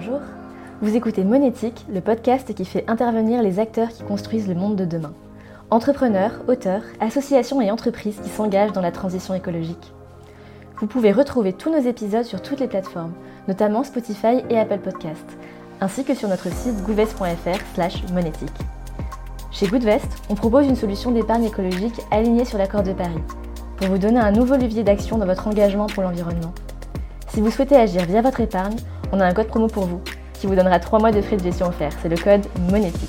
Bonjour, vous écoutez Monétique, le podcast qui fait intervenir les acteurs qui construisent le monde de demain. Entrepreneurs, auteurs, associations et entreprises qui s'engagent dans la transition écologique. Vous pouvez retrouver tous nos épisodes sur toutes les plateformes, notamment Spotify et Apple Podcasts, ainsi que sur notre site goodvest.fr monétique. Chez Goodvest, on propose une solution d'épargne écologique alignée sur l'accord de Paris, pour vous donner un nouveau levier d'action dans votre engagement pour l'environnement. Si vous souhaitez agir via votre épargne, on a un code promo pour vous, qui vous donnera 3 mois de frais de gestion offerts. C'est le code monétique.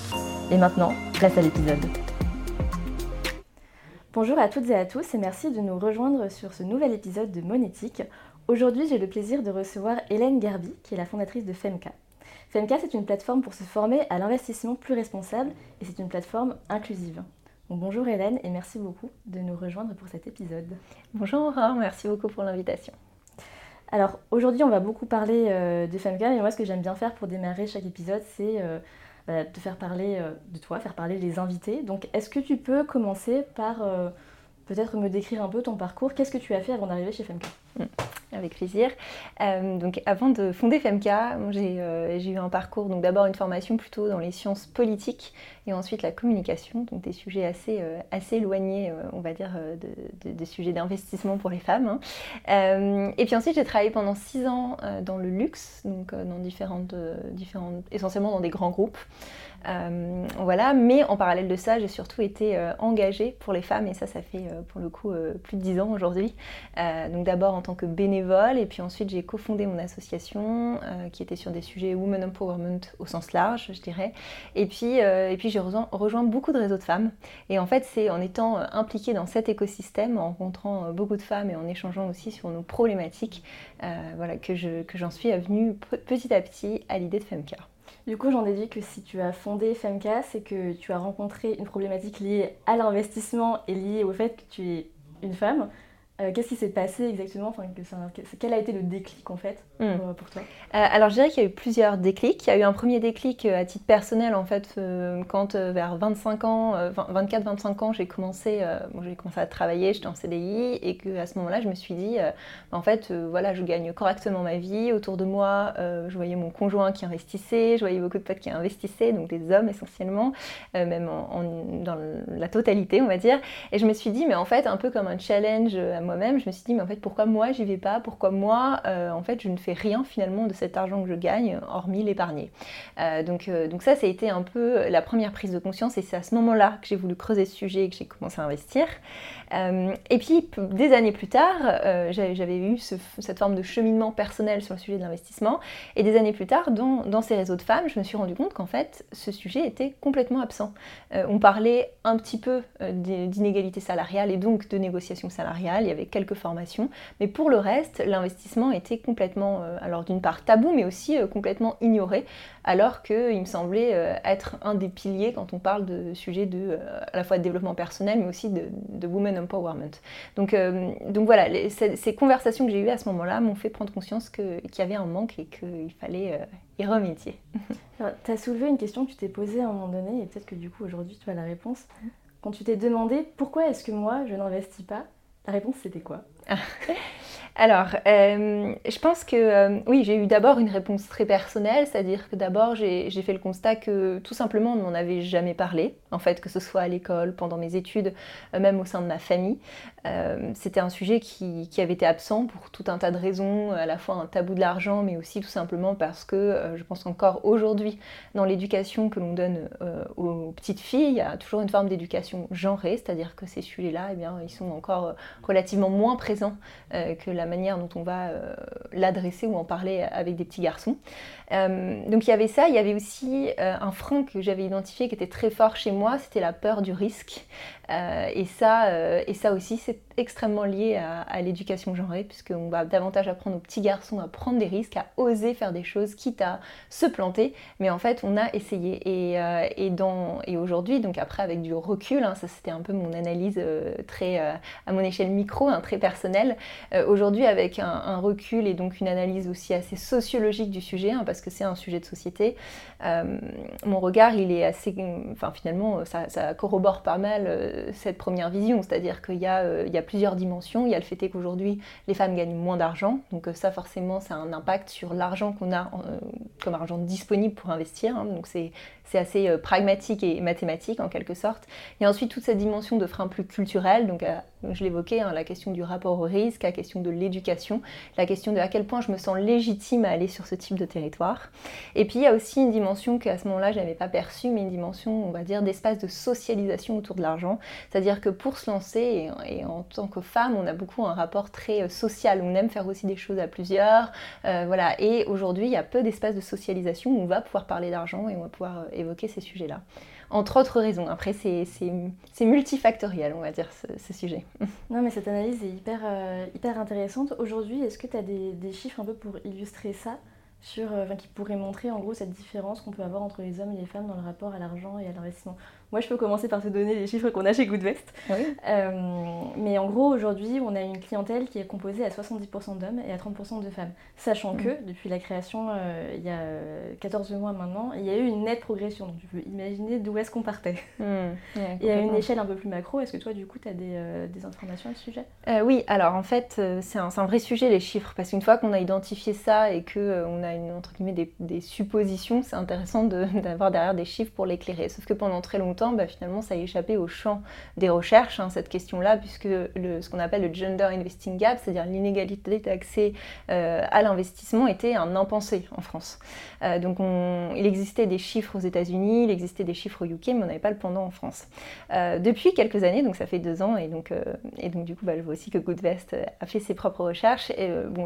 Et maintenant, place à l'épisode. Bonjour à toutes et à tous et merci de nous rejoindre sur ce nouvel épisode de Monétique. Aujourd'hui, j'ai le plaisir de recevoir Hélène Garbi, qui est la fondatrice de FEMCA. FEMCA, c'est une plateforme pour se former à l'investissement plus responsable et c'est une plateforme inclusive. bonjour Hélène et merci beaucoup de nous rejoindre pour cet épisode. Bonjour Aurore, merci beaucoup pour l'invitation. Alors aujourd'hui, on va beaucoup parler euh, de FEMCA et moi, ce que j'aime bien faire pour démarrer chaque épisode, c'est euh, bah, te faire parler euh, de toi, faire parler les invités. Donc, est-ce que tu peux commencer par peut-être me décrire un peu ton parcours? Qu'est-ce que tu as fait avant d'arriver chez FEMCA mmh. Avec plaisir. Euh, donc, avant de fonder FEMCA, j'ai eu un parcours, donc d'abord une formation plutôt dans les sciences politiques et ensuite la communication, donc des sujets assez, assez éloignés, on va dire, des sujets d'investissement pour les femmes. Hein. et puis ensuite, j'ai travaillé pendant six ans dans le luxe, donc dans différentes, différentes, essentiellement dans des grands groupes. Euh, voilà, mais en parallèle de ça, j'ai surtout été euh, engagée pour les femmes et ça, ça fait euh, pour le coup plus de 10 ans aujourd'hui. donc d'abord en tant que bénévole et puis ensuite j'ai cofondé mon association qui était sur des sujets Women Empowerment au sens large, je dirais. Et puis, puis j'ai rejoint, beaucoup de réseaux de femmes. Et en fait, c'est en étant impliquée dans cet écosystème, en rencontrant beaucoup de femmes et en échangeant aussi sur nos problématiques, voilà, que j'en suis venue petit à petit à l'idée de Femca. Du coup, j'en déduis que si tu as fondé FEMCA, c'est que tu as rencontré une problématique liée à l'investissement et liée au fait que tu es une femme. Euh, qu'est-ce qui s'est passé exactement? Enfin, Quel a été le déclic en fait hmm. pour, toi? Euh, Alors je dirais qu'il y a eu plusieurs déclics. Il y a eu un premier déclic euh, à titre personnel en fait quand vers 25 ans, 24-25 ans, j'ai commencé, j'ai commencé à travailler, j'étais en CDI et que à ce moment-là je me suis dit en fait voilà je gagne correctement ma vie. Autour de moi je voyais mon conjoint qui investissait, je voyais beaucoup de potes qui investissaient, donc des hommes essentiellement, même dans la totalité on va dire. Et je me suis dit mais en fait un peu comme un challenge à moi-même, je me suis dit, mais en fait, pourquoi moi j'y vais pas? Pourquoi moi, euh, en fait, je ne fais rien finalement de cet argent que je gagne, hormis l'épargner? Euh, donc, euh, donc ça, ça a été un peu la première prise de conscience et c'est à ce moment-là que j'ai voulu creuser ce sujet et que j'ai commencé à investir. et puis, des années plus tard, j'avais eu cette forme de cheminement personnel sur le sujet de l'investissement. Et des années plus tard, dans, dans, ces réseaux de femmes, je me suis rendu compte qu'en fait, ce sujet était complètement absent. on parlait un petit peu d'inégalité salariale et donc de négociation salariale. Quelques formations, mais pour le reste, l'investissement était complètement, euh, alors d'une part tabou, mais aussi euh, complètement ignoré, alors qu'il me semblait euh, être un des piliers quand on parle de sujets de, à la fois de développement personnel, mais aussi de, de women empowerment. Donc, donc voilà, ces, conversations que j'ai eues à ce moment-là m'ont fait prendre conscience qu'il y avait un manque et qu'il fallait y remédier. Tu as soulevé une question que tu t'es posée à un moment donné, et peut-être que du coup aujourd'hui tu as la réponse. Quand tu t'es demandé pourquoi est-ce que moi je n'investis pas, la réponse, c'était quoi? Alors, euh, je pense que euh, oui, j'ai eu d'abord une réponse très personnelle, c'est-à-dire que d'abord j'ai fait le constat que tout simplement on ne m'en avait jamais parlé, en fait, que ce soit à l'école, pendant mes études, euh, même au sein de ma famille. C'était un sujet qui, avait été absent pour tout un tas de raisons, à la fois un tabou de l'argent, mais aussi tout simplement parce que je pense encore aujourd'hui, dans l'éducation que l'on donne aux petites filles, il y a toujours une forme d'éducation genrée, c'est-à-dire que ces sujets-là, eh ils sont encore relativement moins présents que la manière dont on va euh, l'adresser ou en parler avec des petits garçons. Euh, donc il y avait ça, il y avait aussi euh, un frein que j'avais identifié qui était très fort chez moi, c'était la peur du risque. et, ça, et ça aussi, c'est extrêmement lié à, l'éducation genrée, puisqu'on va davantage apprendre aux petits garçons à prendre des risques, à oser faire des choses, quitte à se planter. Mais en fait, on a essayé. Et, et, aujourd'hui, donc après avec du recul, hein, ça c'était un peu mon analyse très à mon échelle micro, hein, très personnelle. aujourd'hui, avec un, recul et donc une analyse aussi assez sociologique du sujet, hein, parce que c'est un sujet de société, euh, mon regard, il est assez... Enfin, finalement, ça, corrobore pas mal euh, cette première vision, c'est-à-dire qu'il y a plusieurs dimensions. Il y a le fait qu'aujourd'hui, les femmes gagnent moins d'argent. Donc ça, forcément, ça a un impact sur l'argent qu'on a comme argent disponible pour investir. Hein. Donc c'est assez pragmatique et mathématique en quelque sorte. Il y a ensuite toute cette dimension de frein plus culturel. Donc je l'évoquais, hein, la question du rapport au risque, la question de l'éducation, la question de à quel point je me sens légitime à aller sur ce type de territoire. Et puis il y a aussi une dimension qu'à ce moment-là, je n'avais pas perçue, mais une dimension, on va dire, d'espace de socialisation autour de l'argent. C'est-à-dire que pour se lancer, et, en tant que femme, on a beaucoup un rapport très euh, social, on aime faire aussi des choses à plusieurs. Euh, voilà. Et aujourd'hui, il y a peu d'espace de socialisation où on va pouvoir parler d'argent et on va pouvoir euh, évoquer ces sujets-là entre autres raisons. Après, c'est multifactoriel, on va dire, ce, sujet. Non, mais cette analyse est hyper, euh, hyper intéressante. Aujourd'hui, est-ce que tu as des, des, chiffres un peu pour illustrer ça sur, euh, qui pourraient montrer en gros cette différence qu'on peut avoir entre les hommes et les femmes dans le rapport à l'argent et à l'investissement? Moi, je peux commencer par te donner les chiffres qu'on a chez Goodvest. Euh, mais en gros, aujourd'hui, on a une clientèle qui est composée à 70% d'hommes et à 30% de femmes. Sachant mm. que, depuis la création, il y a 14 mois maintenant, il y a eu une nette progression. Donc, tu peux imaginer d'où est-ce qu'on partait. Mm. et à une échelle un peu plus macro, est-ce que toi, du coup, tu as des, euh, des, informations à ce sujet? Oui, alors en fait, c'est un, un, vrai sujet, les chiffres. Parce qu'une fois qu'on a identifié ça et qu'on a une, entre guillemets, des, des suppositions, c'est intéressant d'avoir derrière des chiffres pour l'éclairer. Sauf que pendant très longtemps, bah, finalement, ça a échappé au champ des recherches, hein, cette question-là, puisque le, ce qu'on appelle le gender investing gap, c'est-à-dire l'inégalité d'accès euh, à l'investissement, était un impensé en France. Euh, donc, il existait des chiffres aux États-Unis, il existait des chiffres au UK, mais on n'avait pas le pendant en France. Euh, depuis quelques années, donc ça fait deux ans, et donc, donc du coup, bah, je vois aussi que Goodvest a fait ses propres recherches.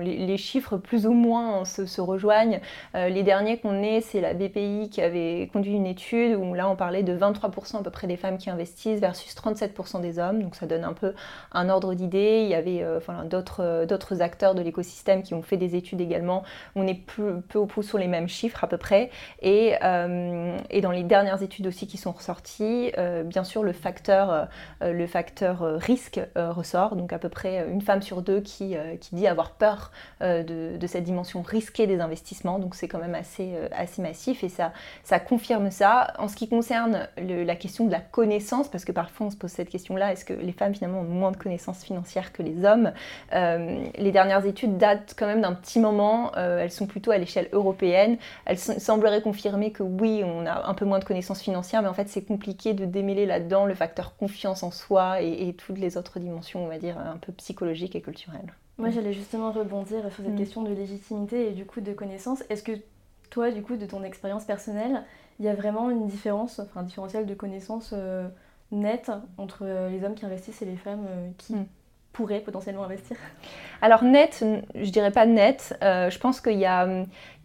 Les, chiffres plus ou moins se, se rejoignent. les derniers qu'on ait, c'est la BPI qui avait conduit une étude où là, on parlait de 23% à peu près des femmes qui investissent versus 37% des hommes. Donc ça donne un peu un ordre d'idée. Il y avait euh, euh, d'autres acteurs de l'écosystème qui ont fait des études également. On est peu, peu ou prou sur les mêmes chiffres à peu près. Et, euh, et dans les dernières études aussi qui sont ressorties, bien sûr le facteur, le facteur risque ressort. Donc à peu près une femme sur deux qui, qui dit avoir peur de, de, cette dimension risquée des investissements. Donc c'est quand même assez, assez massif et ça, ça confirme ça. En ce qui concerne la question de la connaissance, parce que parfois on se pose cette question-là, est-ce que les femmes finalement ont moins de connaissances financières que les hommes euh, Les dernières études datent quand même d'un petit moment, euh, elles sont plutôt à l'échelle européenne. Sembleraient confirmer que oui, on a un peu moins de connaissances financières, mais en fait c'est compliqué de démêler là-dedans le facteur confiance en soi et, toutes les autres dimensions, on va dire, un peu psychologiques et culturelles. Moi j'allais justement rebondir sur cette mm. question de légitimité et du coup de connaissance. Est-ce que toi, du coup, de ton expérience personnelle, il y a vraiment une différence, enfin un différentiel de connaissances euh, net entre euh, les hommes qui investissent et les femmes euh, qui mm. Pourraient potentiellement investir Alors net, je dirais pas net. je pense qu'il il y a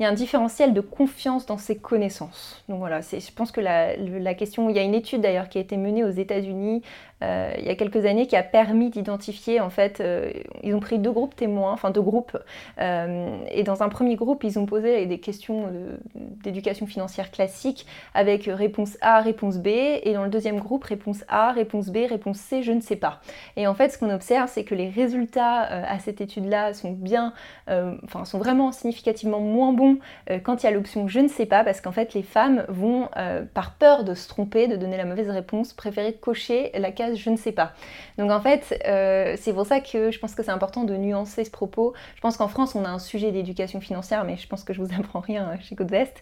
un différentiel de confiance dans ses connaissances. Donc voilà, je pense que la, question, il y a une étude d'ailleurs qui a été menée aux États-Unis euh, il y a quelques années qui a permis d'identifier, en fait, euh, ils ont pris deux groupes témoins, enfin deux groupes, euh, et dans un premier groupe, ils ont posé des questions d'éducation financière classique avec réponse A, réponse B, et dans le deuxième groupe, réponse A, réponse B, réponse C, je ne sais pas. Et en fait, ce qu'on observe, c'est que les résultats à cette étude-là sont bien, enfin, sont vraiment significativement moins bons euh, quand il y a l'option je ne sais pas, parce qu'en fait les femmes vont, euh, par peur de se tromper, de donner la mauvaise réponse, préférer cocher la case je ne sais pas. Donc en fait, euh, c'est pour ça que je pense que c'est important de nuancer ce propos. Je pense qu'en France, on a un sujet d'éducation financière, mais je pense que je vous apprends rien chez Côte-Vest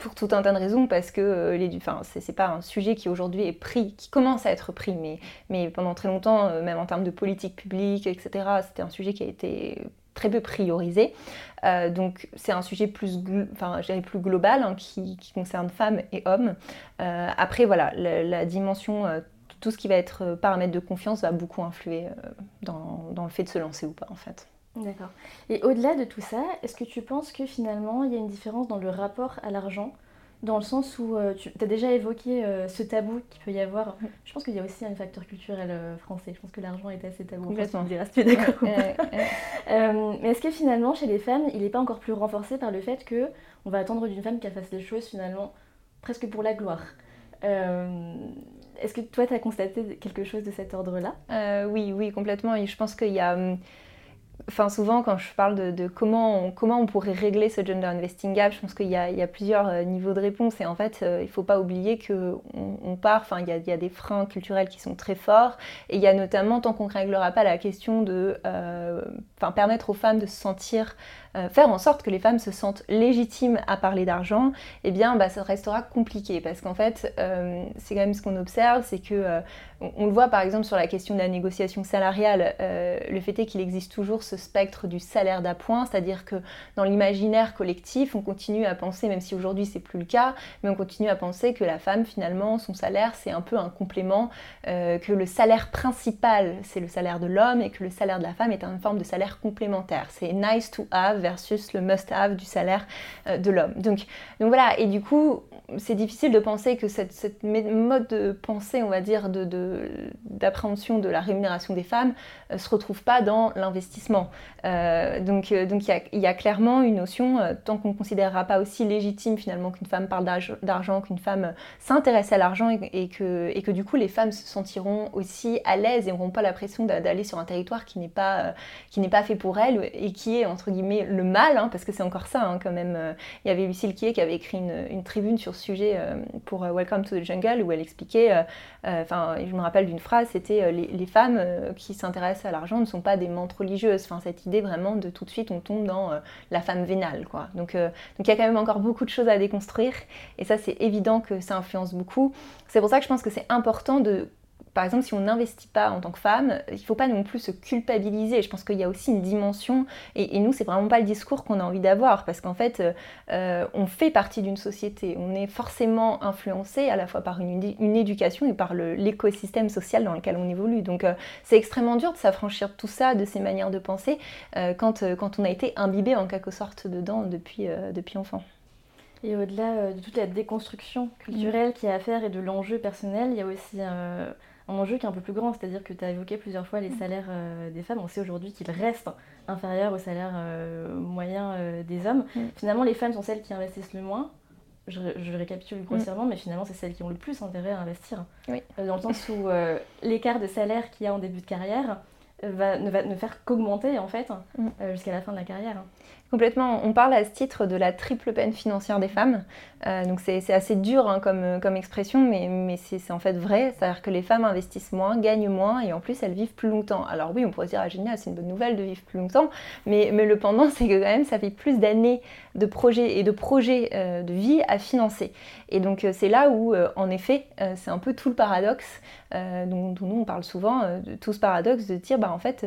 pour tout un tas de raisons, parce que les, enfin, c'est pas un sujet qui aujourd'hui est pris, qui commence à être pris, mais, mais pendant très longtemps, même en termes de politique publique, etc., c'était un sujet qui a été très peu priorisé. Euh, donc c'est un sujet plus, plus global hein, qui, concerne femmes et hommes. Euh, après voilà, la, dimension, euh, tout ce qui va être paramètre de confiance va beaucoup influer dans, dans, le fait de se lancer ou pas en fait. D'accord. Et au-delà de tout ça, est-ce que tu penses que finalement il y a une différence dans le rapport à l'argent? Dans le sens où euh, tu as déjà évoqué euh, ce tabou qu'il peut y avoir. Je pense qu'il y a aussi un facteur culturel euh, français. Je pense que l'argent est assez tabou. Complètement. tu es d'accord. mais est-ce que finalement, chez les femmes, il n'est pas encore plus renforcé par le fait que on va attendre d'une femme qu'elle fasse les choses finalement presque pour la gloire? Est-ce que toi, tu as constaté quelque chose de cet ordre-là? Oui, oui, complètement. Et je pense qu'il y a hum, Enfin, souvent, quand je parle de, comment, on, comment on pourrait régler ce gender investing gap, je pense qu'il y, a plusieurs euh, niveaux de réponse. Et en fait, euh, il ne faut pas oublier qu'on on part, enfin, il y, a, il y, a, des freins culturels qui sont très forts. Et il y a notamment, tant qu'on ne réglera pas la question de euh, permettre aux femmes de se sentir euh, faire en sorte que les femmes se sentent légitimes à parler d'argent, eh bien bah, ça restera compliqué parce qu'en fait euh, c'est quand même ce qu'on observe, c'est que euh, on, le voit par exemple sur la question de la négociation salariale, le fait est qu'il existe toujours ce spectre du salaire d'appoint, c'est-à-dire que dans l'imaginaire collectif, on continue à penser, même si aujourd'hui c'est plus le cas, mais on continue à penser que la femme finalement son salaire c'est un peu un complément, que le salaire principal c'est le salaire de l'homme et que le salaire de la femme est une forme de salaire complémentaire. C'est nice to have versus le must-have du salaire euh, de l'homme. Donc, donc voilà, et du coup, c'est difficile de penser que cette, mode de pensée, on va dire, d'appréhension de, la rémunération des femmes euh, se retrouve pas dans l'investissement. Euh, donc donc il y, a clairement une notion, tant qu'on ne considérera pas aussi légitime finalement qu'une femme parle d'argent, qu'une femme s'intéresse à l'argent et, que, et que du coup les femmes se sentiront aussi à l'aise et n'auront pas la pression d'aller sur un territoire qui n'est pas, qui pas fait pour elles et qui est entre guillemets le mal, hein, parce que c'est encore ça hein, quand même. Euh, il y avait Lucille qui avait écrit une, tribune sur ce sujet euh, pour euh, Welcome to the Jungle où elle expliquait, enfin je me rappelle d'une phrase, c'était les, femmes qui s'intéressent à l'argent ne sont pas des mentes religieuses. Enfin cette idée vraiment de tout de suite on tombe dans la femme vénale quoi. Donc donc il y a quand même encore beaucoup de choses à déconstruire et ça c'est évident que ça influence beaucoup. C'est pour ça que je pense que c'est important de par exemple, si on n'investit pas en tant que femme, il ne faut pas non plus se culpabiliser. Je pense qu'il y a aussi une dimension, et, nous, c'est vraiment pas le discours qu'on a envie d'avoir, parce qu'en fait, euh, on fait partie d'une société. On est forcément influencé à la fois par une, éducation et par l'écosystème social dans lequel on évolue. Donc, euh, c'est extrêmement dur de s'affranchir de tout ça, de ces manières de penser, euh, quand, quand on a été imbibé en quelque sorte dedans depuis, depuis enfant. Et au-delà de toute la déconstruction culturelle qu'il y a à faire et de l'enjeu personnel, il y a aussi un enjeu qui est un peu plus grand, c'est-à-dire que tu as évoqué plusieurs fois les mm. salaires euh, des femmes. On sait aujourd'hui qu'ils restent inférieurs au salaire euh, moyen euh, des hommes. Mm. Finalement, les femmes sont celles qui investissent le moins. Je, récapitule grossièrement, mm. mais finalement, c'est celles qui ont le plus intérêt à investir. dans le sens où l'écart de salaire qu'il y a en début de carrière va, ne va ne faire qu'augmenter en fait jusqu'à la fin de la carrière. Complètement. On parle à ce titre de la triple peine financière des femmes. Euh, donc c'est assez dur hein, comme, comme, expression, mais, c'est en fait vrai. C'est-à-dire que les femmes investissent moins, gagnent moins et en plus elles vivent plus longtemps. Alors oui, on pourrait dire, ah, génial, c'est une bonne nouvelle de vivre plus longtemps, mais, le pendant, c'est que quand même, ça fait plus d'années de projets et de projets euh, de vie à financer. Et donc euh, c'est là où, en effet, c'est un peu tout le paradoxe dont, nous on parle souvent, tout ce paradoxe de dire, bah en fait,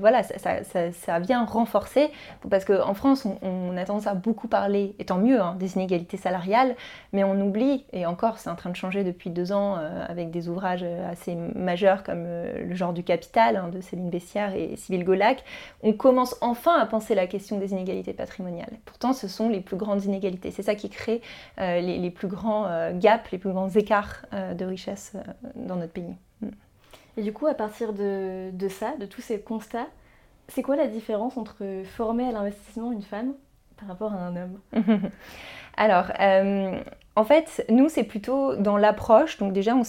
voilà, ça, ça, ça, vient renforcer, parce que en France, on, a tendance à beaucoup parler, et tant mieux, hein, des inégalités salariales, mais on oublie, et encore c'est en train de changer depuis deux ans euh, avec des ouvrages assez majeurs comme euh, Le genre du capital hein, de Céline Bessière et Sybille Golac, on commence enfin à penser la question des inégalités patrimoniales. Pourtant, ce sont les plus grandes inégalités. C'est ça qui crée euh, les, plus grands gaps, les plus grands écarts de richesse dans notre pays. Et du coup, à partir de ça, de tous ces constats, c'est quoi la différence entre former à l'investissement une femme par rapport à un homme Alors, euh, en fait, nous, c'est plutôt dans l'approche. Donc déjà, on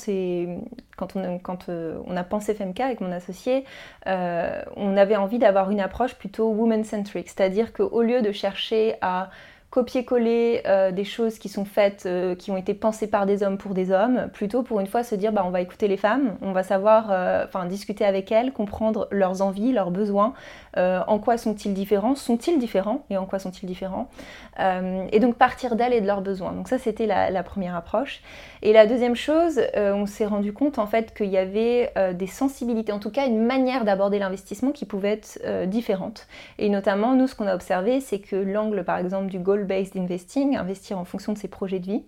quand, on, quand euh, on a pensé FMK avec mon associé, euh, on avait envie d'avoir une approche plutôt woman-centric. C'est-à-dire qu'au lieu de chercher à copier-coller euh, des choses qui sont faites, euh, qui ont été pensées par des hommes pour des hommes, plutôt pour une fois se dire bah, on va écouter les femmes, on va savoir, euh, enfin discuter avec elles, comprendre leurs envies, leurs besoins, en quoi sont-ils différents, sont-ils différents et en quoi sont-ils différents, et donc partir d'elles et de leurs besoins. Donc ça c'était la, la, première approche. Et la deuxième chose, on s'est rendu compte en fait qu'il y avait des sensibilités, en tout cas une manière d'aborder l'investissement qui pouvait être différente. Et notamment nous ce qu'on a observé c'est que l'angle par exemple du goal based investing, investir en fonction de ses projets de vie.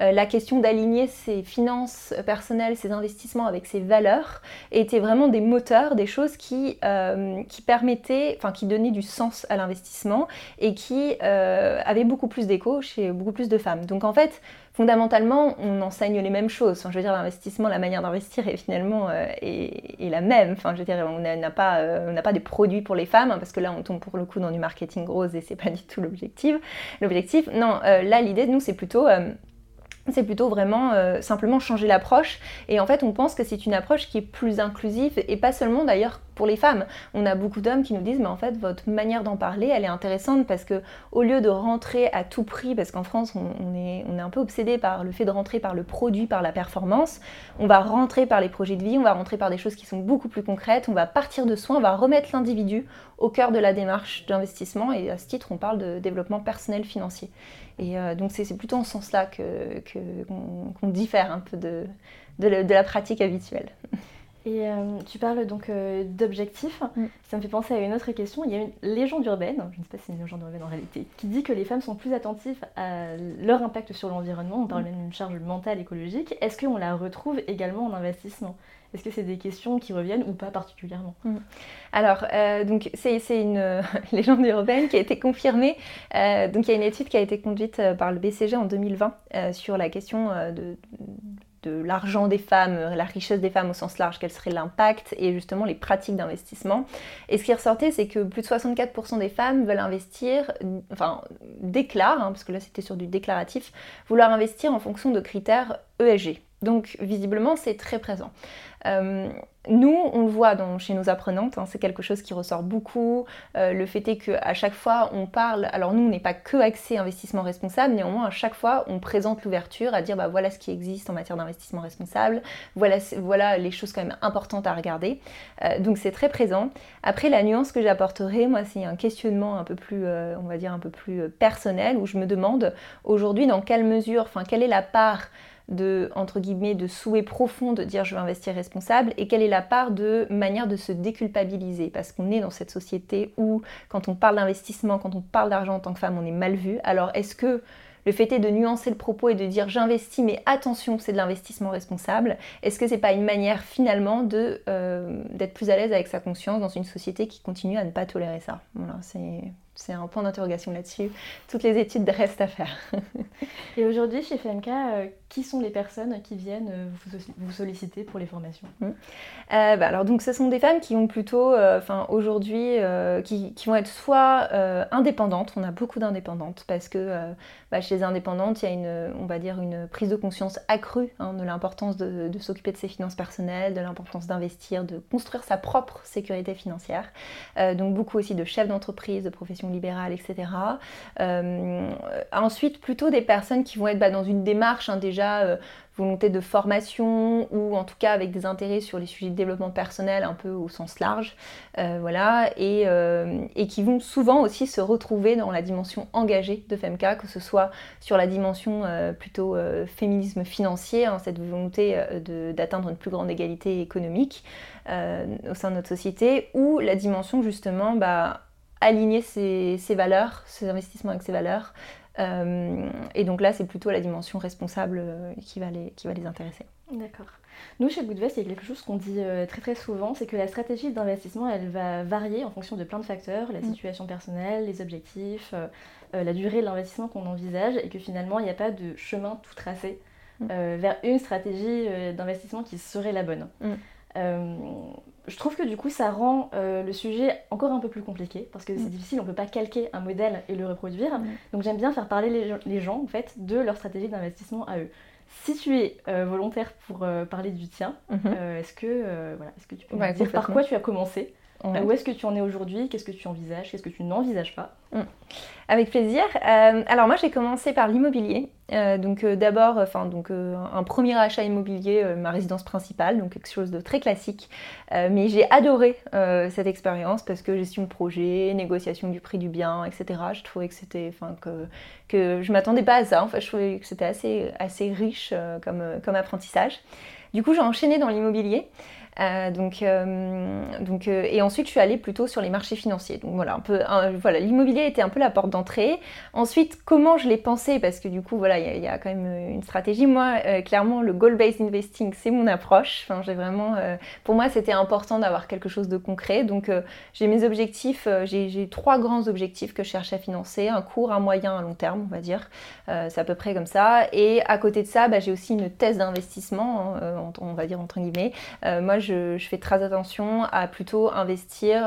Euh, la question d'aligner ses finances personnelles, ses investissements avec ses valeurs était vraiment des moteurs, des choses qui, euh, qui permettaient, enfin qui donnaient du sens à l'investissement et qui euh, avaient beaucoup plus d'écho chez beaucoup plus de femmes. Donc en fait, fondamentalement, on enseigne les mêmes choses. je veux dire, l'investissement, la manière d'investir est finalement est, la même. Enfin, je veux dire, on n'a pas, on pas des produits pour les femmes, hein, parce que là, on tombe pour le coup dans du marketing rose et c'est pas du tout l'objectif. L'objectif, non, là, l'idée de nous, c'est plutôt c'est plutôt vraiment simplement changer l'approche. Et en fait, on pense que c'est une approche qui est plus inclusive et pas seulement d'ailleurs pour les femmes. On a beaucoup d'hommes qui nous disent, mais en fait, votre manière d'en parler, elle est intéressante parce que au lieu de rentrer à tout prix, parce qu'en France, on, est, on est un peu obsédé par le fait de rentrer par le produit, par la performance, on va rentrer par les projets de vie, on va rentrer par des choses qui sont beaucoup plus concrètes, on va partir de soi, on va remettre l'individu au cœur de la démarche d'investissement et à ce titre, on parle de développement personnel financier. Et euh, donc c'est plutôt en ce sens-là qu'on que, diffère un peu de, de, la pratique habituelle. Et euh, tu parles donc euh, d'objectifs. Mm. Ça me fait penser à une autre question. Il y a une légende urbaine, je ne sais pas si c'est une légende urbaine en réalité, qui dit que les femmes sont plus attentives à leur impact sur l'environnement. On parle mm. même d'une charge mentale écologique. Est-ce qu'on la retrouve également en investissement? Est-ce que c'est des questions qui reviennent ou pas particulièrement? Mm. Alors, euh, donc c'est une légende urbaine qui a été confirmée. donc il y a une étude qui a été conduite par le BCG en 2020 sur la question de de l'argent des femmes, la richesse des femmes au sens large, quel serait l'impact et justement les pratiques d'investissement. Et ce qui ressortait, c'est que plus de 64% des femmes veulent investir, enfin déclarent, hein, parce que là c'était sur du déclaratif, vouloir investir en fonction de critères ESG. Donc visiblement c'est très présent. Euh, nous, on le voit chez nos apprenantes, hein, c'est quelque chose qui ressort beaucoup. Euh, le fait est qu'à chaque fois, on parle, alors nous, on n'est pas que axé investissement responsable, néanmoins, à chaque fois, on présente l'ouverture à dire bah, voilà ce qui existe en matière d'investissement responsable, voilà, les choses quand même importantes à regarder. Euh, donc c'est très présent. Après, la nuance que j'apporterai, moi, c'est un questionnement un peu plus, on va dire, un peu plus personnel, où je me demande aujourd'hui dans quelle mesure, enfin, quelle est la part de, entre guillemets, de souhait profond de dire je veux investir responsable et quelle est la part de manière de se déculpabiliser parce qu'on est dans cette société où quand on parle d'investissement, quand on parle d'argent en tant que femme, on est mal vu. Alors est-ce que le fait est de nuancer le propos et de dire j'investis, mais attention, c'est de l'investissement responsable. Est-ce que c'est pas une manière finalement de euh, d'être plus à l'aise avec sa conscience dans une société qui continue à ne pas tolérer ça? C'est un point d'interrogation là-dessus. Toutes les études restent à faire. Et aujourd'hui, chez FMK, euh, qui sont les personnes qui viennent euh, vous, solliciter pour les formations? Mmh. euh, bah, Alors, donc, ce sont des femmes qui ont plutôt, enfin, aujourd'hui, qui, vont être soit indépendantes. On a beaucoup d'indépendantes parce que bah, chez les indépendantes, il y a une, on va dire, une prise de conscience accrue hein, de l'importance de, de s'occuper de ses finances personnelles, de l'importance d'investir, de construire sa propre sécurité financière. donc, beaucoup aussi de chefs d'entreprise, de professions libérale, etc. Euh, ensuite, plutôt des personnes qui vont être bah, dans une démarche hein, déjà euh, volonté de formation ou en tout cas avec des intérêts sur les sujets de développement personnel un peu au sens large, euh, voilà, et, et, qui vont souvent aussi se retrouver dans la dimension engagée de FEMCA, que ce soit sur la dimension plutôt féminisme financier, hein, cette volonté d'atteindre une plus grande égalité économique au sein de notre société, ou la dimension justement bah, aligner ses, valeurs, ses investissements avec ses valeurs. Euh, et donc là, c'est plutôt la dimension responsable euh, qui, va les, qui va les intéresser. D'accord. Nous, chez Goodvest, il y a quelque chose qu'on dit euh, très très souvent, c'est que la stratégie d'investissement, elle va varier en fonction de plein de facteurs, la mm. situation personnelle, les objectifs, la durée de l'investissement qu'on envisage, et que finalement, il n'y a pas de chemin tout tracé mm. vers une stratégie d'investissement qui serait la bonne. Mm je trouve que du coup ça rend euh, le sujet encore un peu plus compliqué parce que c'est mm. difficile, on ne peut pas calquer un modèle et le reproduire. Mm. Donc j'aime bien faire parler les, gens en fait de leur stratégie d'investissement à eux. Si tu es euh, volontaire pour euh, parler du tien, mm-hmm. est-ce que, voilà, est que tu peux me dire par quoi tu as commencé? Où est-ce que tu en es aujourd'hui? Qu'est-ce que tu envisages? Qu'est-ce que tu n'envisages pas? Mm. Avec plaisir. Euh, alors moi j'ai commencé par l'immobilier. Euh, donc euh, d'abord, enfin donc un premier achat immobilier, ma résidence principale, donc quelque chose de très classique. mais j'ai adoré cette expérience parce que gestion de projet, négociation du prix du bien, etc. Je trouvais que c'était, enfin que que je m'attendais pas à ça. En fait, je trouvais que c'était assez assez riche comme comme apprentissage. Du coup, j'ai enchaîné dans l'immobilier. Euh, donc, euh, donc, euh, et ensuite, je suis allée plutôt sur les marchés financiers. Donc voilà, un peu, voilà, l'immobilier était un peu la porte d'entrée. Ensuite, comment je l'ai pensé? Parce que du coup, voilà, il y, a quand même une stratégie. Moi, clairement, le goal-based investing, c'est mon approche. Enfin, j'ai vraiment, pour moi, c'était important d'avoir quelque chose de concret. Donc, j'ai mes objectifs. j'ai trois grands objectifs que je cherche à financer un court, un moyen, un long terme, on va dire. c'est à peu près comme ça. Et à côté de ça, bah, j'ai aussi une thèse d'investissement, hein, on va dire entre guillemets. moi, je je, fais très attention à plutôt investir,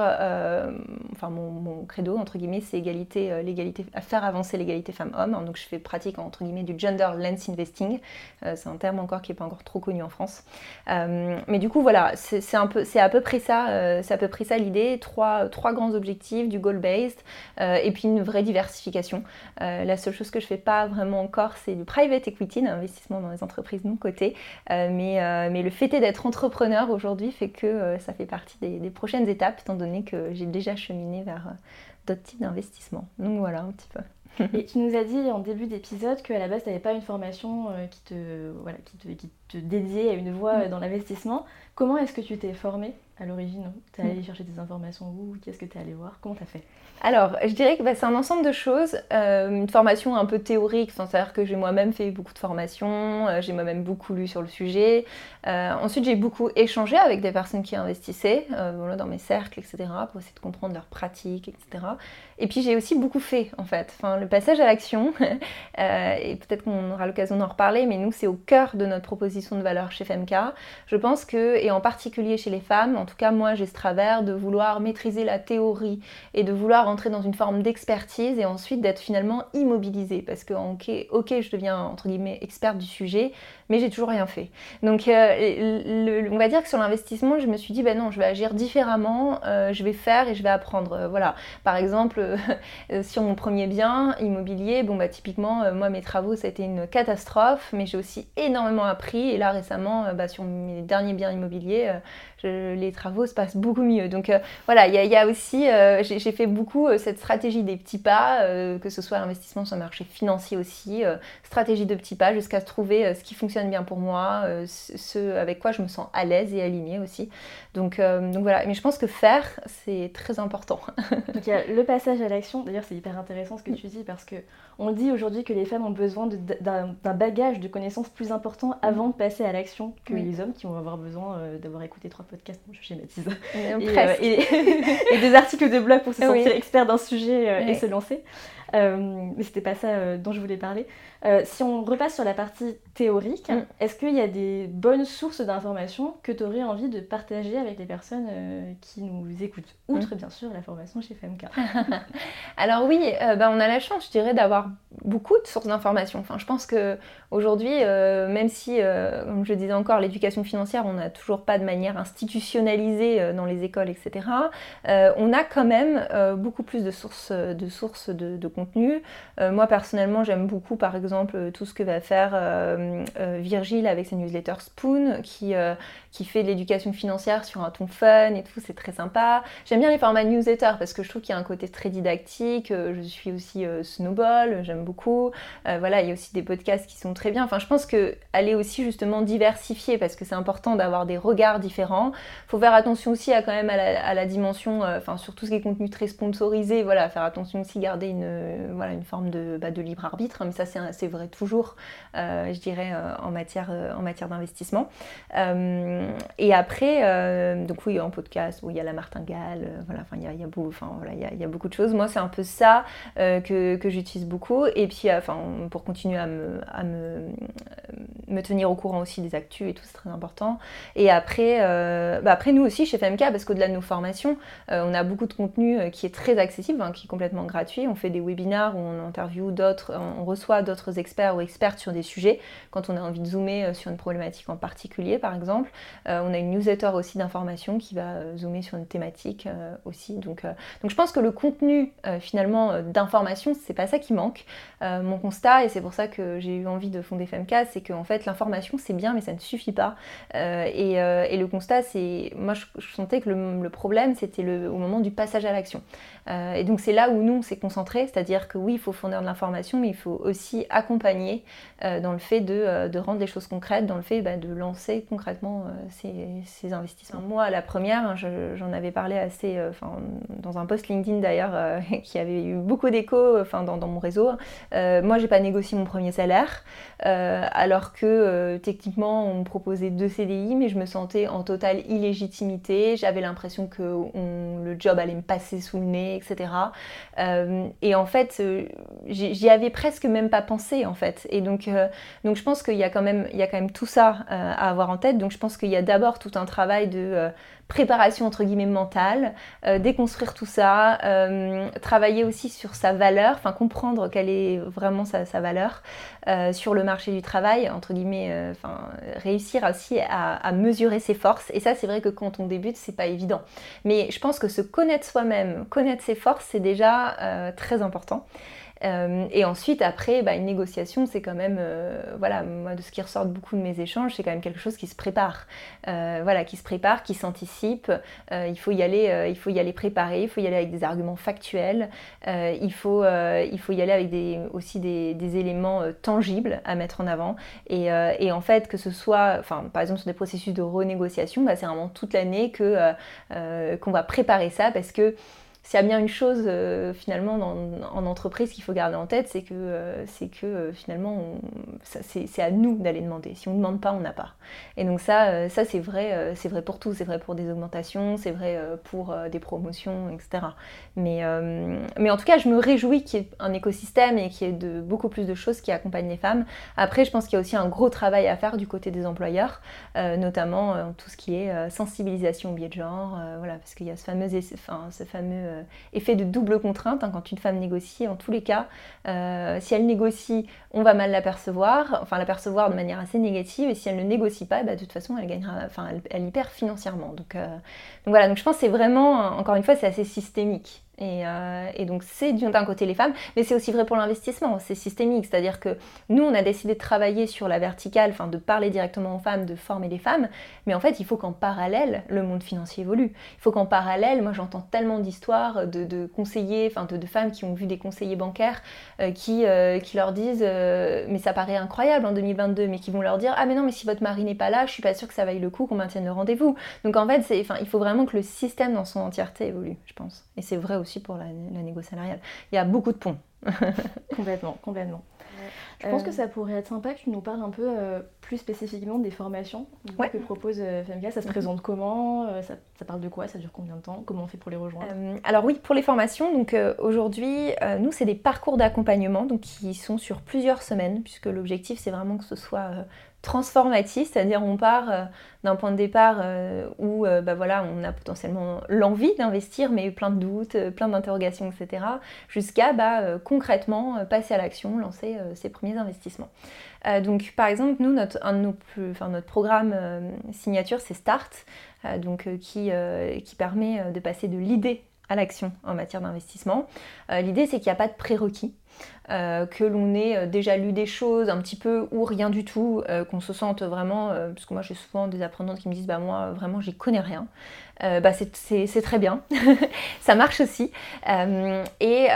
enfin mon, credo entre guillemets, c'est égalité, l'égalité, à faire avancer l'égalité femmes-hommes. Donc je fais pratique entre guillemets du gender lens investing. c'est un terme encore qui n'est pas encore trop connu en France. mais du coup voilà, c'est un peu, c'est à peu près ça, c'est à peu près ça l'idée. Trois, trois grands objectifs, du goal-based et puis une vraie diversification. la seule chose que je fais pas vraiment encore, c'est du private equity, l'investissement dans les entreprises non cotées. Euh, mais, euh, mais, le fait d'être entrepreneur aujourd'hui fait que euh, ça fait partie des, prochaines étapes, étant donné que j'ai déjà cheminé vers d'autres types d'investissements. Donc voilà un petit peu. Et tu nous as dit en début d'épisode qu'à la base, tu n'avais pas une formation qui, te, voilà, qui, te, qui te dédiait à une voie mm. dans l'investissement. Comment est-ce que tu t'es formée? À l'origine Tu es allé mm. chercher des informations où Qu'est-ce que tu es allé voir Comment tu as fait? Alors, je dirais que bah, c'est un ensemble de choses. Euh, une formation un peu théorique, c'est-à-dire que j'ai moi-même fait beaucoup de formations, euh, j'ai moi-même beaucoup lu sur le sujet. Euh, ensuite, j'ai beaucoup échangé avec des personnes qui investissaient dans mes cercles, etc., pour essayer de comprendre leurs pratiques, etc. Et puis, j'ai aussi beaucoup fait, en fait. Enfin, le passage à l'action, et peut-être qu'on aura l'occasion d'en reparler, mais nous, c'est au cœur de notre proposition de valeur chez FMK. Je pense que, et en particulier chez les femmes, en tout cas, moi, j'ai ce travers de vouloir maîtriser la théorie et de vouloir entrer dans une forme d'expertise et ensuite d'être finalement immobilisée parce que ok, ok je deviens entre guillemets experte du sujet mais j'ai toujours rien fait. Donc euh, on va dire que sur l'investissement je me suis dit ben non je vais agir différemment, euh, je vais faire et je vais apprendre. Euh, voilà. Par exemple sur mon premier bien immobilier, bon bah typiquement moi mes travaux ça a été une catastrophe mais j'ai aussi énormément appris et là récemment bah, sur mes derniers biens immobiliers les travaux se passent beaucoup mieux. Donc euh, voilà, il y, a aussi, euh, j'ai fait beaucoup euh, cette stratégie des petits pas, que ce soit l'investissement sur le marché financier aussi, stratégie de petits pas jusqu'à trouver ce qui fonctionne bien pour moi, ce avec quoi je me sens à l'aise et alignée aussi. Donc, donc voilà, mais je pense que faire, c'est très important. donc il y a le passage à l'action, d'ailleurs c'est hyper intéressant ce que tu dis parce que on dit aujourd'hui que les femmes ont besoin d'un bagage de connaissances plus important avant de passer à l'action que les hommes qui vont avoir besoin d'avoir écouté trois podcast, je schématise. Euh, et, et, des articles de blog pour se sentir expert d'un sujet euh, et se lancer. Euh, mais c'était pas ça dont je voulais parler. si on repasse sur la partie théorique, mm. est-ce qu'il y a des bonnes sources d'informations que tu aurais envie de partager avec les personnes qui nous écoutent? Outre, mm. bien sûr, la formation chez FMK. Alors oui, ben, on a la chance, je dirais, d'avoir beaucoup de sources d'informations. Enfin, je pense qu'aujourd'hui, même si, comme je disais encore, l'éducation financière, on n'a toujours pas de manière institutionnelle institutionnalisé euh, dans les écoles, etc., euh, on a quand même euh, beaucoup plus de sources de, sources de, contenu. moi, personnellement, j'aime beaucoup, par exemple, tout ce que va faire Virgile avec ses newsletters Spoon, qui, qui fait de l'éducation financière sur un ton fun et tout, c'est très sympa. J'aime bien les formats newsletter parce que je trouve qu'il y a un côté très didactique. Je suis aussi Snowball, j'aime beaucoup. voilà, il y a aussi des podcasts qui sont très bien. Enfin, je pense que aller aussi justement diversifier parce que c'est important d'avoir des regards différents faut faire attention aussi à quand même à la, dimension, euh, enfin sur tout ce qui est contenu très sponsorisé, voilà, faire attention aussi, garder une, euh, voilà, une forme de, bah, de libre arbitre, mais ça c'est vrai toujours, euh, je dirais, en matière, en matière d'investissement. et après, donc oui, en podcast, où il y a la martingale, voilà, il y a, y, a beau, enfin, voilà, il y, a, beaucoup de choses. Moi c'est un peu ça que, que j'utilise beaucoup. Et puis, enfin, pour continuer à me, me tenir au courant aussi des actus et tout, c'est très important. Et après, euh, bah après nous aussi chez FMK, parce qu'au-delà de nos formations, euh, on a beaucoup de contenu euh, qui est très accessible, hein, qui est complètement gratuit. On fait des webinars où on interviewe d'autres, on reçoit d'autres experts ou expertes sur des sujets quand on a envie de zoomer sur une problématique en particulier, par exemple. on a une newsletter aussi d'information qui va zoomer sur une thématique aussi. Donc, donc je pense que le contenu finalement d'information, c'est pas ça qui manque. mon constat, et c'est pour ça que j'ai eu envie de fonder FMK, c'est qu'en fait l'information c'est bien, mais ça ne suffit pas. et, et le constat, c'est. Moi, je, sentais que le, problème, c'était au moment du passage à l'action. Euh, et donc, c'est là où nous, on s'est concentré, c'est-à-dire que oui, il faut fournir de l'information, mais il faut aussi accompagner euh, dans le fait euh, de, rendre les choses concrètes, dans le fait bah, de lancer concrètement ces, investissements. Moi, la première, hein, j'en avais parlé assez, dans un post LinkedIn d'ailleurs, qui avait eu beaucoup d'écho dans, dans, mon réseau. moi, j'ai pas négocié mon premier salaire, alors que que techniquement on me proposait deux CDI, mais je me sentais en totale illégitimité. J'avais l'impression que le job allait me passer sous le nez, etc. et en fait, j'y avais presque même pas pensé en fait. Et donc, donc je pense qu'il il y a quand même tout ça à avoir en tête. Donc je pense qu'il y a d'abord tout un travail de préparation entre guillemets mentale, euh, déconstruire tout ça, euh, travailler aussi sur sa valeur, enfin comprendre quelle est vraiment sa, valeur euh, sur le marché du travail, entre guillemets, enfin réussir aussi à, à, mesurer ses forces. Et ça, c'est vrai que quand on débute, c'est pas évident. Mais je pense que se connaître soi-même, connaître ses forces, c'est déjà très important. Euh, et ensuite, après, bah, une négociation, c'est quand même, euh, voilà, moi, de ce qui ressort de beaucoup de mes échanges, c'est quand même quelque chose qui se prépare. Euh, voilà, qui se prépare, qui s'anticipe. il faut y aller, il faut y aller préparé, il faut y aller avec des arguments factuels. il, faut, il faut y aller avec des, aussi des, éléments tangibles à mettre en avant. Et, et, en fait, que ce soit, enfin, par exemple, sur des processus de renégociation, bah, c'est vraiment toute l'année que qu'on va préparer ça parce que s'il y a bien une chose euh, finalement en entreprise qu'il faut garder en tête, c'est que, euh, c'est que euh, finalement c'est, à nous d'aller demander. Si on ne demande pas, on n'a pas. Et donc ça, ça c'est vrai, c'est vrai pour tout. C'est vrai pour des augmentations, c'est vrai pour des promotions, etc. Mais, mais en tout cas, je me réjouis qu'il y ait un écosystème et qu'il y ait de, beaucoup plus de choses qui accompagnent les femmes. Après, je pense qu'il y a aussi un gros travail à faire du côté des employeurs, notamment tout ce qui est sensibilisation au biais de genre, voilà, parce qu'il y a ce fameux, enfin, ce fameux euh, effet de double contrainte. Hein, quand une femme négocie, en tous les cas, euh, si elle négocie, on va mal l'apercevoir, enfin l'apercevoir de manière assez négative, et si elle ne négocie pas, bah, de toute façon, elle gagnera, enfin, elle, y perd financièrement. Donc, euh, donc voilà, donc je pense que c'est vraiment, encore une fois, c'est assez systémique. Euh, et, donc c'est d'un côté les femmes, mais c'est aussi vrai pour l'investissement, c'est systémique, c'est-à-dire que nous on a décidé de travailler sur la verticale, enfin de parler directement aux femmes, de former les femmes, mais en fait il faut qu'en parallèle le monde financier évolue. Il faut qu'en parallèle, moi j'entends tellement d'histoires de, conseillers, enfin de, femmes qui ont vu des conseillers bancaires euh, qui, euh, qui leur disent mais ça paraît incroyable en 2022, mais qui vont leur dire ah mais non mais si votre mari n'est pas là, je suis pas sûre que ça vaille le coup qu'on maintienne le rendez-vous. Donc en fait il faut vraiment que le système dans son entièreté évolue, je pense. Et c'est vrai aussi pour la, la négo salariale. Il y a beaucoup de ponts. complètement, complètement. Je pense que euh, ça pourrait être sympa que tu nous parles un peu euh, plus spécifiquement des formations que propose euh, FMK. Ça se mhm. présente comment ça, ça, parle de quoi Ça dure combien de temps Comment on fait pour les rejoindre? Alors oui, pour les formations, donc aujourd'hui, nous c'est des parcours d'accompagnement donc qui sont sur plusieurs semaines puisque l'objectif c'est vraiment que ce soit transformatif, c'est-à-dire on part euh, d'un point de départ euh, où euh, bah voilà, on a potentiellement l'envie d'investir, mais plein de doutes, plein d'interrogations, etc., jusqu'à bah, concrètement passer à l'action, lancer ses premiers investissements. donc par exemple, nous, notre, un de nos plus, notre programme signature, c'est Start, donc, qui, qui permet de passer de l'idée à l'action en matière d'investissement. L'idée, c'est qu'il n'y a pas de prérequis. Euh, que l'on ait euh, déjà lu des choses un petit peu ou rien du tout, euh, qu'on se sente vraiment, parce que moi j'ai souvent des apprenantes qui me disent bah moi vraiment j'y connais rien, bah c'est très bien, ça marche aussi. et,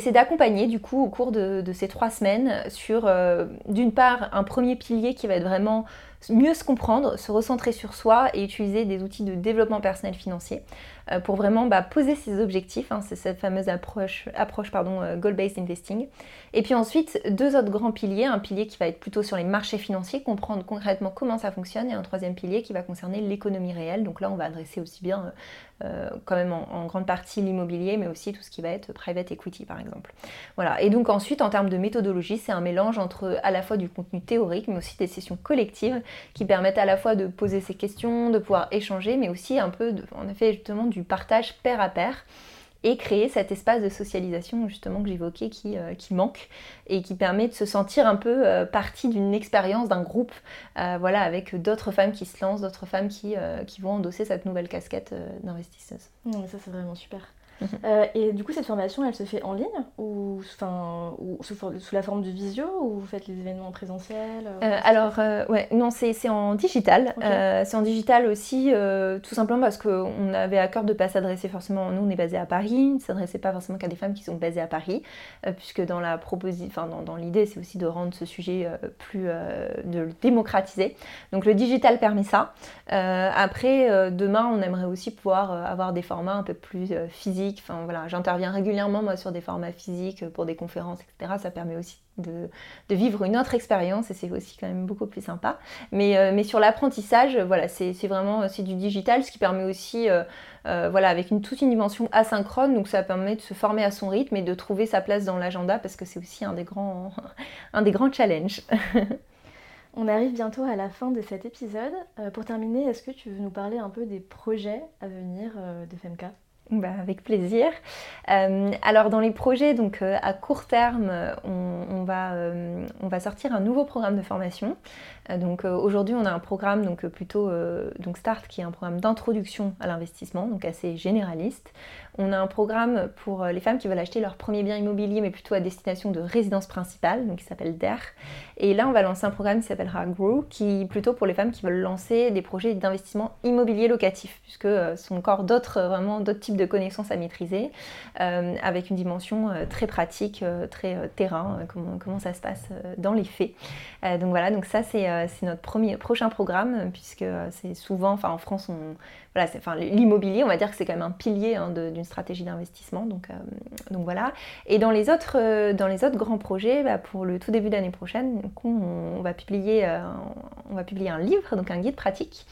c'est d'accompagner du coup au cours de, ces trois semaines sur d'une part un premier pilier qui va être vraiment mieux se comprendre, se recentrer sur soi et utiliser des outils de développement personnel financier pour vraiment bah, poser ses objectifs. Hein, c'est cette fameuse approche, approche pardon, goal-based investing et puis ensuite, deux autres grands piliers. Un pilier qui va être plutôt sur les marchés financiers, comprendre concrètement comment ça fonctionne. Et un troisième pilier qui va concerner l'économie réelle. Donc là, on va adresser aussi bien euh, quand même en, grande partie l'immobilier, mais aussi tout ce qui va être private equity par exemple. Voilà. Et donc ensuite, en termes de méthodologie, c'est un mélange entre à la fois du contenu théorique, mais aussi des sessions collectives qui permettent à la fois de poser ces questions, de pouvoir échanger, mais aussi un peu, en effet, justement, du partage pair à pair et créer cet espace de socialisation justement que j'évoquais qui, euh, qui, manque et qui permet de se sentir un peu euh, partie d'une expérience, d'un groupe, euh, voilà, avec d'autres femmes qui se lancent, d'autres femmes qui, qui vont endosser cette nouvelle casquette d'investisseuse. ça c'est vraiment super. Euh, et du coup, cette formation, elle se fait en ligne ou, enfin, ou sous, la forme de visio ou vous faites les événements présentiels euh, euh, Alors, ouais, non, c'est en digital. c'est en digital aussi, tout simplement parce qu'on avait à cœur de ne pas s'adresser forcément. Nous, on est basé à Paris, ne s'adressait pas forcément qu'à des femmes qui sont basées à Paris, puisque dans la proposition, enfin, dans, dans l'idée, c'est aussi de rendre ce sujet plus, de le démocratiser. Donc, le digital permet ça. après, demain, on aimerait aussi pouvoir avoir des formats un peu plus physiques Enfin voilà, j'interviens régulièrement moi sur des formats physiques pour des conférences, etc. Ça permet aussi de, vivre une autre expérience et c'est aussi quand même beaucoup plus sympa. Mais, euh, sur l'apprentissage, voilà, c'est vraiment aussi du digital, ce qui permet aussi, euh, euh, voilà, avec toute une dimension asynchrone, donc ça permet de se former à son rythme et de trouver sa place dans l'agenda parce que c'est aussi un des grands, un des grands challenges. On arrive bientôt à la fin de cet épisode. pour terminer, est-ce que tu veux nous parler un peu des projets à venir de FEMCA? Bah, avec plaisir. Euh, alors dans les projets, donc euh, à court terme, on, va, euh, on, va, sortir un nouveau programme de formation. donc aujourd'hui, on a un programme donc plutôt donc Start qui est un programme d'introduction à l'investissement, donc assez généraliste. On a un programme pour les femmes qui veulent acheter leur premier bien immobilier, mais plutôt à destination de résidence principale, donc qui s'appelle DER. Et là, on va lancer un programme qui s'appellera Grow, qui est plutôt pour les femmes qui veulent lancer des projets d'investissement immobilier locatif, puisque ce sont encore d'autres types de connaissances à maîtriser, euh, avec une dimension euh, très pratique, euh, très terrain, comment, ça se passe dans les faits. donc voilà, donc ça c'est notre prochain programme, puisque c'est souvent, enfin en France, on, l'immobilier, on va dire que c'est quand même un pilier hein, d'une stratégie d'investissement. Donc, donc voilà. Et dans les autres, dans les autres grands projets, bah, pour le tout début d'année prochaine, on, va publier, on va publier un livre, donc un guide pratique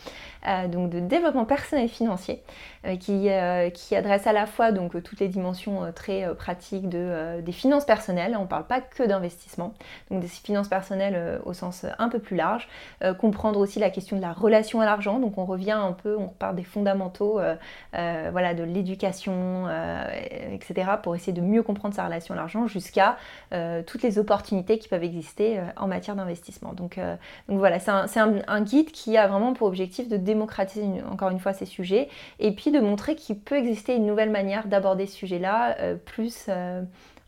euh, donc de développement personnel et financier, euh, qui, euh, qui, adresse à la fois donc, toutes les dimensions très pratiques de, des finances personnelles, on ne parle pas que d'investissement, donc des finances personnelles au sens un peu plus large, comprendre aussi la question de la relation à l'argent, donc on revient un peu, on repart des fondamentaux voilà, de l'éducation, etc., pour essayer de mieux comprendre sa relation à l'argent jusqu'à toutes les opportunités qui peuvent exister en matière d'investissement. Donc, voilà, c'est un, guide qui a vraiment pour objectif de démocratiser encore une fois ces sujets et puis de montrer qu'il peut exister une nouvelle manière d'aborder ce sujet-là, euh, plus, euh,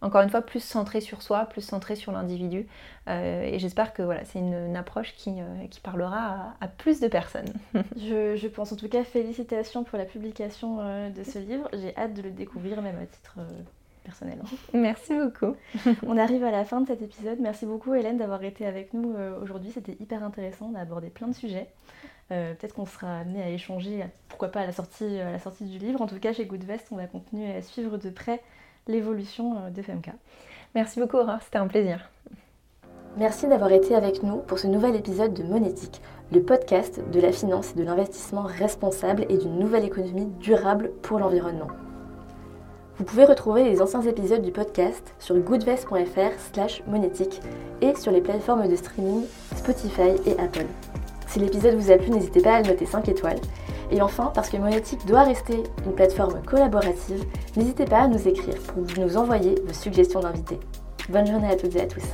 encore une fois, plus centré sur soi, plus centré sur l'individu. Euh, et j'espère que voilà, c'est une, approche qui, qui parlera à, plus de personnes. je, je, pense en tout cas félicitations pour la publication de ce livre. J'ai hâte de le découvrir même à titre personnel. Merci beaucoup. On arrive à la fin de cet épisode. Merci beaucoup Hélène d'avoir été avec nous aujourd'hui. C'était hyper intéressant. On a abordé plein de sujets. Euh, peut-être qu'on sera amené à échanger, pourquoi pas à la, sortie, à la sortie du livre. En tout cas, chez Goodvest, on va continuer à suivre de près l'évolution euh, de FMK. Merci beaucoup Aurore, c'était un plaisir. Merci d'avoir été avec nous pour ce nouvel épisode de Monétique, le podcast de la finance et de l'investissement responsable et d'une nouvelle économie durable pour l'environnement. Vous pouvez retrouver les anciens épisodes du podcast sur goodvest.fr slash monétique et sur les plateformes de streaming Spotify et Apple. Si l'épisode vous a plu, n'hésitez pas à le noter 5 étoiles. Et enfin, parce que Monétique doit rester une plateforme collaborative, n'hésitez pas à nous écrire pour nous envoyer vos suggestions d'invités. Bonne journée à toutes et à tous.